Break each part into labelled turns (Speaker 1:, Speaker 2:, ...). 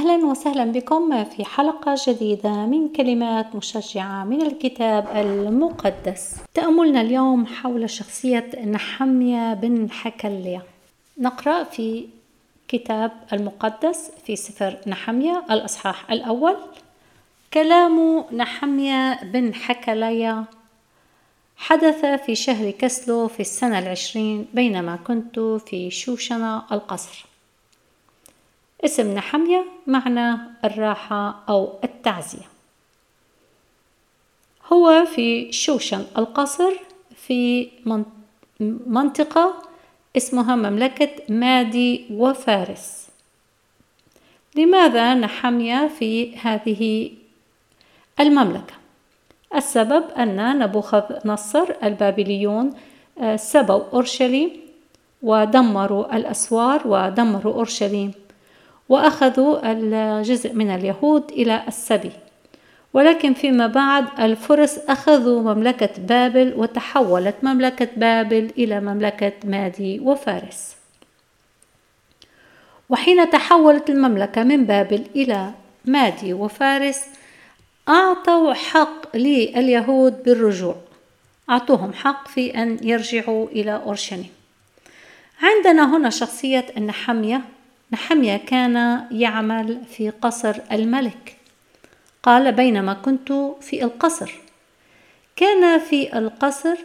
Speaker 1: أهلا وسهلا بكم في حلقة جديدة من كلمات مشجعة من الكتاب المقدس. تأملنا اليوم حول شخصية نحمية بن حكلية. نقرأ في كتاب المقدس في سفر نحمية الأصحاح الأول. كلام نحمية بن حكلية حدث في شهر كسلو في السنة العشرين بينما كنت في شوشنة القصر. اسم نحمية معنى الراحة أو التعزية. هو في شوشن القصر في منطقة اسمها مملكة مادي وفارس. لماذا نحمية في هذه المملكة؟ السبب أن نبوخذ نصر البابليون آه، سبوا أورشليم ودمروا الأسوار ودمروا أورشليم. وأخذوا الجزء من اليهود إلى السبي. ولكن فيما بعد الفرس أخذوا مملكة بابل وتحولت مملكة بابل إلى مملكة مادي وفارس. وحين تحولت المملكة من بابل إلى مادي وفارس أعطوا حق لليهود بالرجوع. أعطوهم حق في أن يرجعوا إلى أورشليم. عندنا هنا شخصية النحمية نحمية كان يعمل في قصر الملك. قال بينما كنت في القصر. كان في القصر؟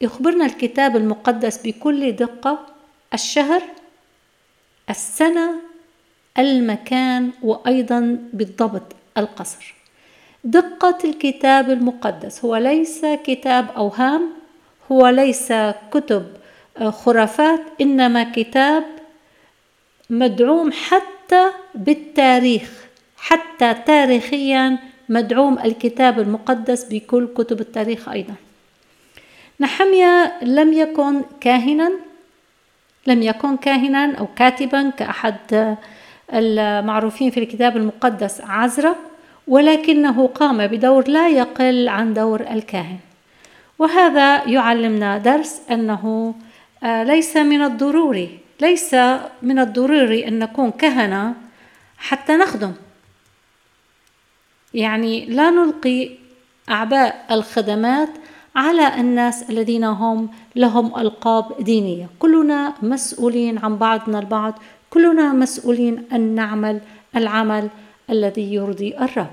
Speaker 1: يخبرنا الكتاب المقدس بكل دقة. الشهر؟ السنة؟ المكان؟ وأيضا بالضبط القصر. دقة الكتاب المقدس. هو ليس كتاب أوهام هو ليس كتب خرافات إنما كتاب مدعوم حتى بالتاريخ حتى تاريخيا مدعوم الكتاب المقدس بكل كتب التاريخ أيضا. نحمية لم يكن كاهنا لم يكن كاهنا أو كاتبا كأحد المعروفين في الكتاب المقدس عزرا ولكنه قام بدور لا يقل عن دور الكاهن. وهذا يعلمنا درس أنه آه، ليس من الضروري ليس من الضروري أن نكون كهنة حتى نخدم. يعني لا نلقي أعباء الخدمات على الناس الذين هم لهم ألقاب دينية. كلنا مسؤولين عن بعضنا البعض. كلنا مسؤولين أن نعمل العمل الذي يرضي الرب.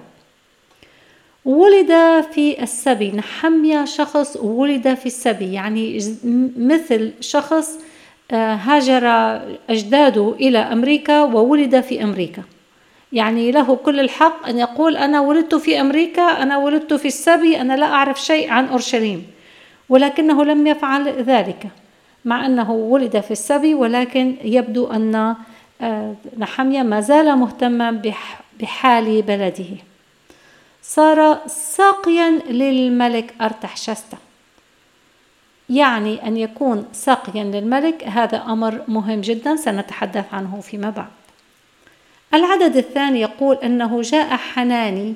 Speaker 1: ولد في السبي. نحمية شخص ولد في السبي. يعني مثل شخص هاجر أجداده إلى أمريكا وولد في أمريكا. يعني له كل الحق أن يقول أنا ولدت في أمريكا أنا ولدت في السبي أنا لا أعرف شيء عن أورشليم. ولكنه لم يفعل ذلك مع أنه ولد في السبي ولكن يبدو أن آه، نحمية ما زال مهتما بحال بلده. صار ساقيا للملك أرتحشستا يعني أن يكون ساقيا للملك هذا أمر مهم جدا سنتحدث عنه فيما بعد. العدد الثاني يقول أنه جاء حناني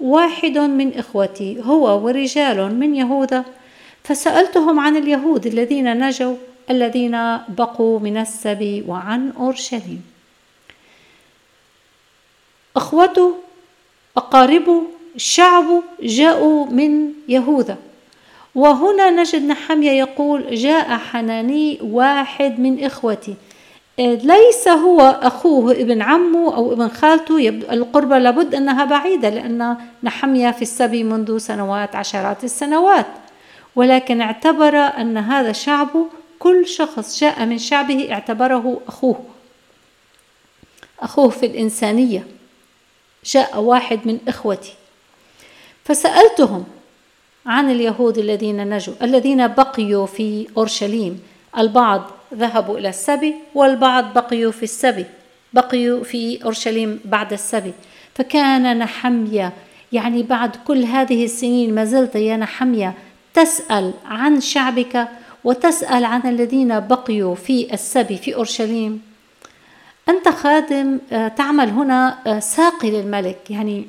Speaker 1: واحد من إخوتي هو ورجال من يهوذا. فسألتهم عن اليهود الذين نجوا الذين بقوا من السبي وعن أورشليم. أخوته أقاربه شعبه جاءوا من يهوذا. وهنا نجد نحمية يقول جاء حناني واحد من إخوتي. ليس هو أخوه ابن عمه أو ابن خالته. القربة لابد أنها بعيدة لأن نحمية في السبي منذ سنوات عشرات السنوات. ولكن اعتبر أن هذا شعبه كل شخص جاء من شعبه اعتبره أخوه. أخوه في الإنسانية. جاء واحد من إخوتي. فسألتهم عن اليهود الذين نجوا الذين بقيوا في أورشليم. البعض ذهبوا إلى السبي والبعض بقيوا في السبي بقيوا في أورشليم بعد السبي. فكان نحمية يعني بعد كل هذه السنين ما زلت يا نحمية تسأل عن شعبك وتسأل عن الذين بقيوا في السبي في أورشليم. أنت خادم آه، تعمل هنا آه، ساقي للملك يعني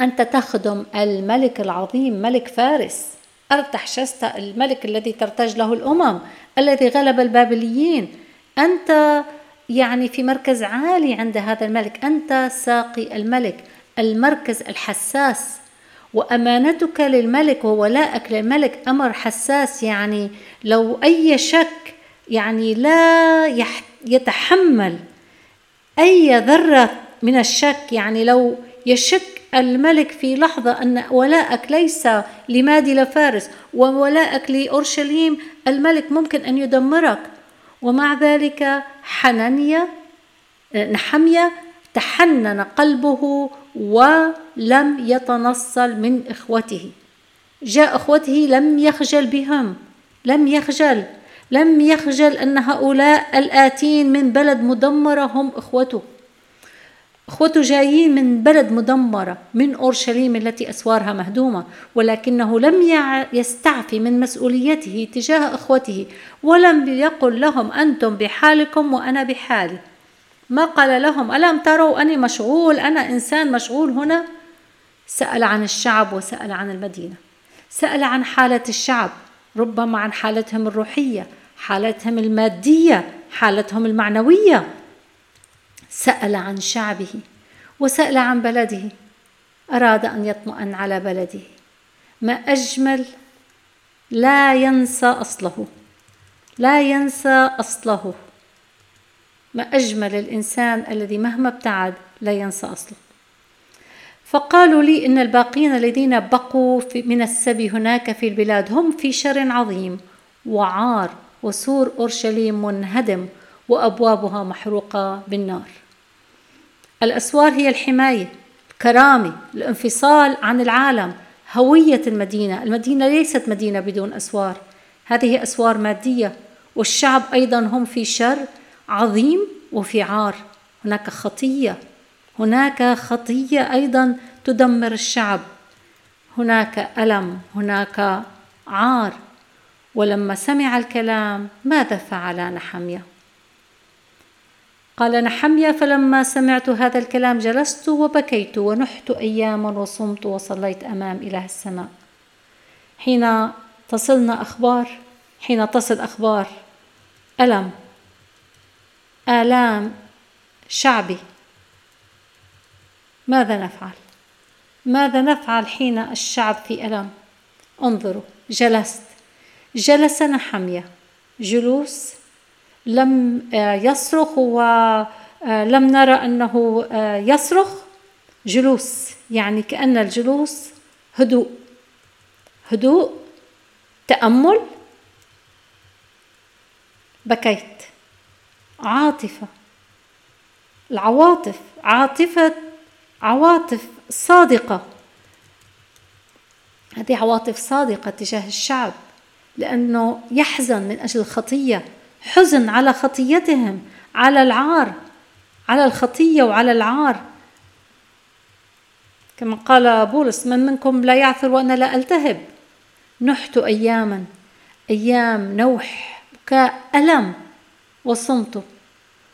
Speaker 1: أنت تخدم الملك العظيم ملك فارس. أرتحشست الملك الذي ترتج له الأمم الذي غلب البابليين. أنت يعني في مركز عالي عند هذا الملك. أنت ساقي الملك المركز الحساس. وأمانتك للملك وولائك للملك أمر حساس. يعني لو أي شك يعني لا يتحمل أي ذرة من الشك. يعني لو يشك الملك في لحظة أن ولائك ليس لمادي لفارس وولائك لأورشليم الملك ممكن أن يدمرك. ومع ذلك حنانيا نحمية تحنن قلبه ولم يتنصل من إخوته. جاء إخوته لم يخجل بهم لم يخجل لم يخجل أن هؤلاء الآتين من بلد مدمرة هم إخوته. إخوته جايين من بلد مدمرة من أورشليم التي أسوارها مهدومة ولكنه لم يستعفي من مسؤوليته تجاه إخوته ولم يقل لهم أنتم بحالكم وأنا بحالي. ما قال لهم ألم تروا أني مشغول أنا إنسان مشغول هنا؟ سأل عن الشعب وسأل عن المدينة. سأل عن حالة الشعب ربما عن حالتهم الروحية حالتهم المادية حالتهم المعنوية. سأل عن شعبه وسأل عن بلده أراد أن يطمئن على بلده. ما أجمل لا ينسى أصله لا ينسى أصله. ما أجمل الإنسان الذي مهما ابتعد لا ينسى أصله. فقالوا لي إن الباقين الذين بقوا من السبي هناك في البلاد هم في شر عظيم وعار وسور أورشليم منهدم وأبوابها محروقة بالنار. الأسوار هي الحماية الكرامة الانفصال عن العالم هوية المدينة. المدينة ليست مدينة بدون أسوار. هذه أسوار مادية والشعب أيضا هم في شر عظيم وفي عار. هناك خطية هناك خطية أيضا تدمر الشعب. هناك ألم هناك عار. ولما سمع الكلام ماذا فعل نحميه قال نحميا فلما سمعت هذا الكلام جلست وبكيت ونحت أياما وصمت وصليت أمام إله السماء. حين تصلنا أخبار حين تصل أخبار ألم آلام شعبي. ماذا نفعل؟ ماذا نفعل حين الشعب في ألم؟ انظروا جلست جلس نحمية جلوس لم آه، يصرخ ولم آه، نرى أنه آه، يصرخ. جلوس يعني كأن الجلوس هدوء. هدوء تأمل بكيت. عاطفة. العواطف عاطفة عواطف صادقة. هذه عواطف صادقة تجاه الشعب لأنه يحزن من أجل الخطية. حزن على خطيتهم على العار على الخطية وعلى العار. كما قال بولس من منكم لا يعثر وأنا لا ألتهب. نحت اياما أيام نوح بكاء ألم وصمت.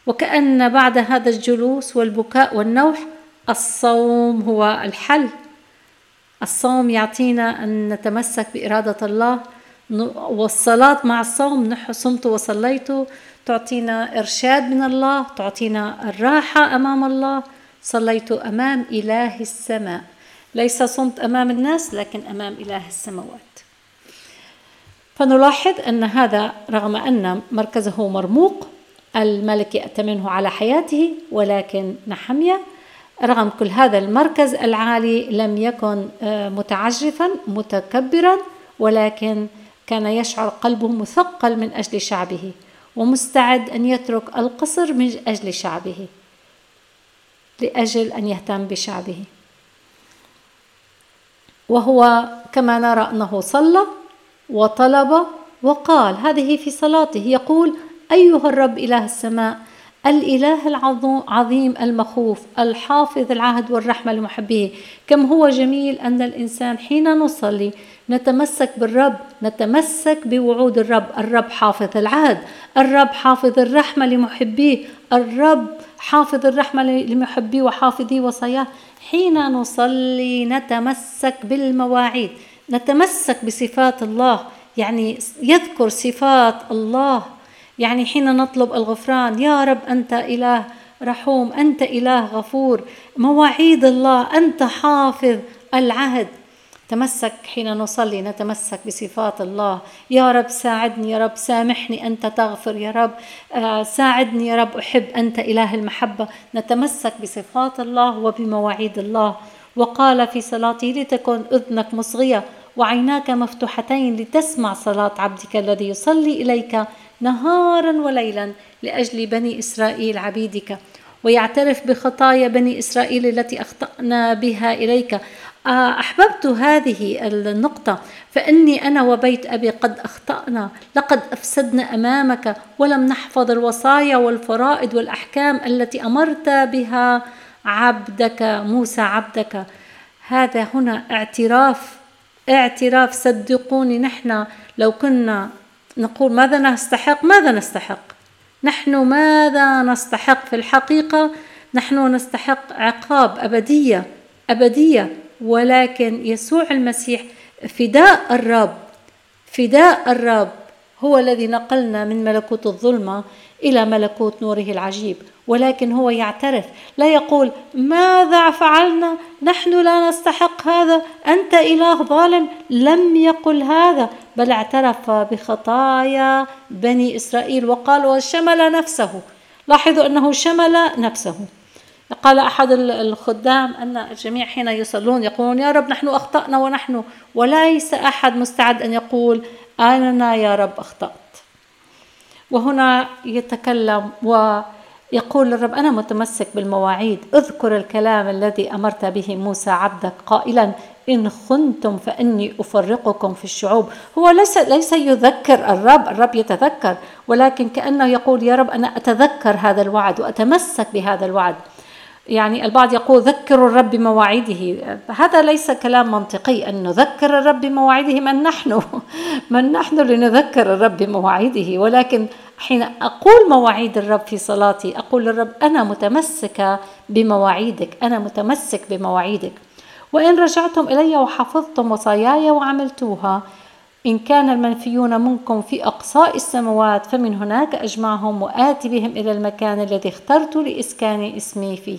Speaker 1: وكأن بعد هذا الجلوس والبكاء والنوح الصوم هو الحل. الصوم يعطينا أن نتمسك بإرادة الله والصلاة مع الصوم صمت وصليت. تعطينا إرشاد من الله تعطينا الراحة أمام الله. صليت أمام إله السماء. ليس صمت أمام الناس لكن أمام إله السماوات. فنلاحظ أن هذا رغم أن مركزه مرموق الملك يأتمنه على حياته ولكن نحمية. رغم كل هذا المركز العالي لم يكن آه، متعجرفا متكبرا ولكن كان يشعر قلبه مثقل من أجل شعبه ومستعد أن يترك القصر من أجل شعبه لأجل أن يهتم بشعبه. وهو كما نرى أنه صلى وطلب وقال هذه في صلاته يقول أيها الرب إله السماء الإله العظيم المخوف الحافظ العهد والرحمة لمحبيه كم هو جميل أن الإنسان حين نصلي نتمسك بالرب نتمسك بوعود الرب. الرب حافظ العهد الرب حافظ الرحمة لمحبيه. الرب حافظ الرحمة لمحبيه وحافظي وصاياه. حين نصلي نتمسك بالمواعيد. نتمسك بصفات الله. يعني يذكر صفات الله. يعني حين نطلب الغفران يا رب أنت إله رحوم أنت إله غفور مواعيد الله أنت حافظ العهد. تمسك حين نصلي نتمسك بصفات الله. يا رب ساعدني يا رب سامحني أنت تغفر يا رب آه، ساعدني يا رب أحب أنت إله المحبة. نتمسك بصفات الله وبمواعيد الله. وقال في صلاته لتكن أذنك مصغية. وعيناك مفتوحتين لتسمع صلاة عبدك الذي يصلي إليك نهارا وليلا لأجل بني إسرائيل عبيدك. ويعترف بخطايا بني إسرائيل التي أخطأنا بها إليك. آه، أحببت هذه النقطة فإني أنا وبيت أبي قد أخطأنا. لقد أفسدنا أمامك ولم نحفظ الوصايا والفرائض والأحكام التي أمرت بها عبدك موسى عبدك. هذا هنا اعتراف اعتراف صدقوني نحن لو كنا نقول ماذا نستحق؟ ماذا نستحق؟ نحن ماذا نستحق في الحقيقة؟ نحن نستحق عقاب أبدية أبدية. ولكن يسوع المسيح فداء الرب فداء الرب هو الذي نقلنا من ملكوت الظلمة إلى ملكوت نوره العجيب. ولكن هو يعترف لا يقول ماذا فعلنا؟ نحن لا نستحق هذا أنت إله ظالم لم يقل هذا. بل اعترف بخطايا بني إسرائيل وقال وشمل نفسه. لاحظوا أنه شمل نفسه. قال أحد الخدام أن الجميع حين يصلون يقولون يا رب نحن أخطأنا ونحن وليس أحد مستعد أن يقول أنا يا رب أخطأت. وهنا يتكلم و يقول الرب أنا متمسك بالمواعيد. اذكر الكلام الذي أمرت به موسى عبدك قائلا إن خنتم فإني أفرقكم في الشعوب. هو ليس ليس يذكر الرب الرب يتذكر ولكن كأنه يقول يا رب أنا أتذكر هذا الوعد وأتمسك بهذا الوعد. يعني البعض يقول ذكروا الرب بمواعيده. هذا ليس كلام منطقي أن نذكر الرب بمواعيده من نحن؟ من نحن لنذكر الرب بمواعيده؟ ولكن حين أقول مواعيد الرب في صلاتي أقول للرب أنا متمسكة بمواعيدك أنا متمسك بمواعيدك. وإن رجعتم إلي وحفظتم وصاياي وعملتوها إن كان المنفيون منكم في أقصاء السماوات فمن هناك أجمعهم وآتي بهم إلى المكان الذي اخترت لإسكان اسمي فيه.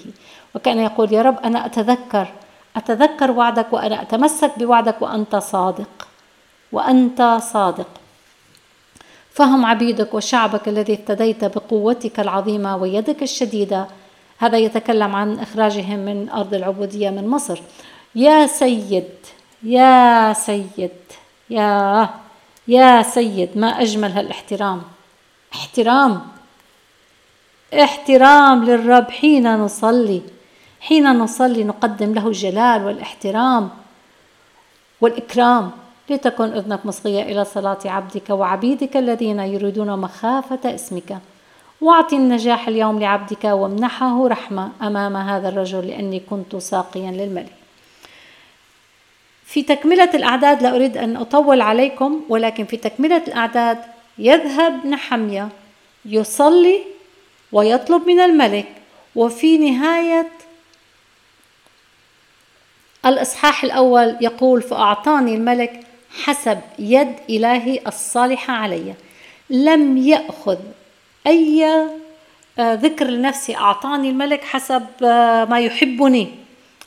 Speaker 1: وكان يقول يا رب أنا أتذكر أتذكر وعدك وأنا أتمسك بوعدك وأنت صادق وأنت صادق. فهم عبيدك وشعبك الذي افتديت بقوتك العظيمة ويدك الشديدة. هذا يتكلم عن إخراجهم من أرض العبودية من مصر. يا سيد يا سيد يا يا سيد ما أجمل هالاحترام. احترام. احترام للرب حين نصلي. حين نصلي نقدم له الجلال والاحترام والإكرام. لتكن أذنك مصغية إلى صلاة عبدك وعبيدك الذين يريدون مخافة اسمك. واعطي النجاح اليوم لعبدك وامنحه رحمة أمام هذا الرجل لأني كنت ساقيا للملك. في تكملة الأعداد لا أريد أن أطول عليكم ولكن في تكملة الأعداد يذهب نحمية يصلي ويطلب من الملك وفي نهاية الإصحاح الأول يقول فأعطاني الملك حسب يد إلهي الصالحة علي. لم يأخذ أي آه، ذكر لنفسي أعطاني الملك حسب آه، ما يحبني.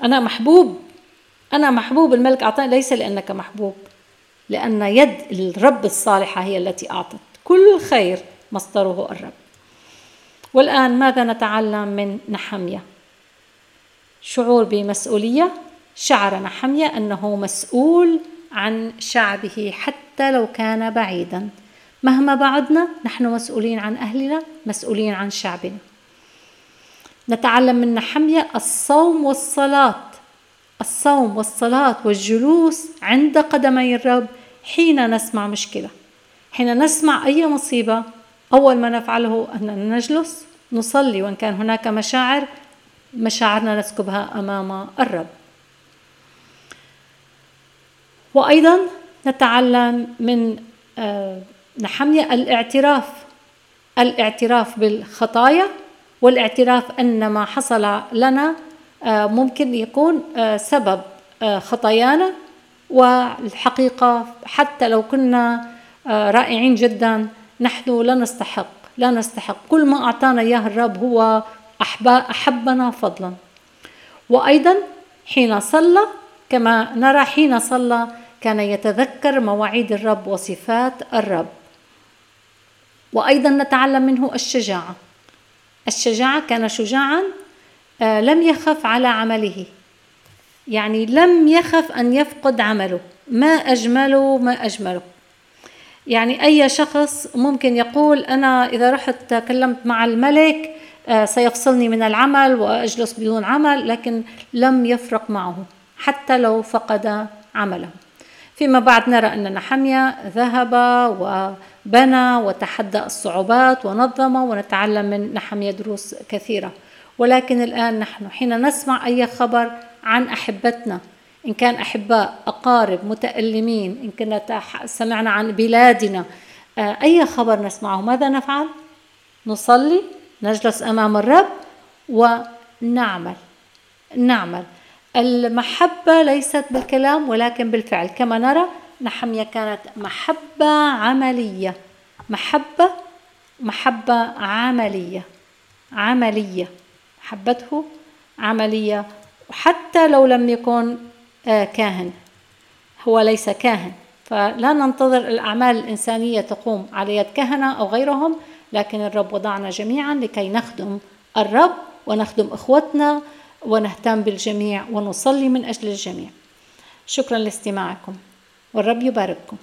Speaker 1: أنا محبوب. أنا محبوب الملك أعطاني ليس لأنك محبوب لأن يد الرب الصالحة هي التي أعطت. كل خير مصدره الرب. والآن ماذا نتعلم من نحمية؟ شعور بمسؤولية. شعر نحمية أنه مسؤول عن شعبه حتى لو كان بعيدا. مهما بعدنا نحن مسؤولين عن أهلنا مسؤولين عن شعبنا. نتعلم من نحمية الصوم والصلاة. الصوم والصلاة والجلوس عند قدمي الرب حين نسمع مشكلة. حين نسمع أي مصيبة أول ما نفعله أننا نجلس نصلي وإن كان هناك مشاعر مشاعرنا نسكبها أمام الرب. وأيضا نتعلم من آه، نحمية الاعتراف الاعتراف بالخطايا والاعتراف أن ما حصل لنا ممكن يكون آه، سبب خطايانا والحقيقة حتى لو كنا رائعين جدا نحن لا نستحق لا نستحق. كل ما أعطانا إياه الرب هو أحبنا فضلا. وأيضا حين صلى كما نرى حين صلى كان يتذكر مواعيد الرب وصفات الرب. وأيضا نتعلم منه الشجاعة. الشجاعة كان شجاعا آه، لم يخف على عمله. يعني لم يخف أن يفقد عمله. ما أجمله ما أجمله. يعني أي شخص ممكن يقول أنا إذا رحت تكلمت مع الملك آه، سيفصلني من العمل وأجلس بدون عمل لكن لم يفرق معه حتى لو فقد عمله. فيما بعد نرى أن نحمية ذهب وبنى وتحدى الصعوبات ونظم ونتعلم من نحمية دروس كثيرة. ولكن الآن نحن حين نسمع أي خبر عن أحبتنا إن كان أحباء أقارب متألمين إن كنا سمعنا عن بلادنا آه، أي خبر نسمعه؟ ماذا نفعل؟ نصلي نجلس أمام الرب ونعمل. نعمل. المحبة ليست بالكلام ولكن بالفعل. كما نرى نحمية كانت محبة عملية. محبة محبة عملية. عملية. محبته عملية وحتى لو لم يكن آه، كاهن. هو ليس كاهن. فلا ننتظر الأعمال الإنسانية تقوم على يد كهنة أو غيرهم لكن الرب وضعنا جميعا لكي نخدم الرب ونخدم إخوتنا ونهتم بالجميع ونصلي من أجل الجميع. شكرا لاستماعكم. والرب يبارككم.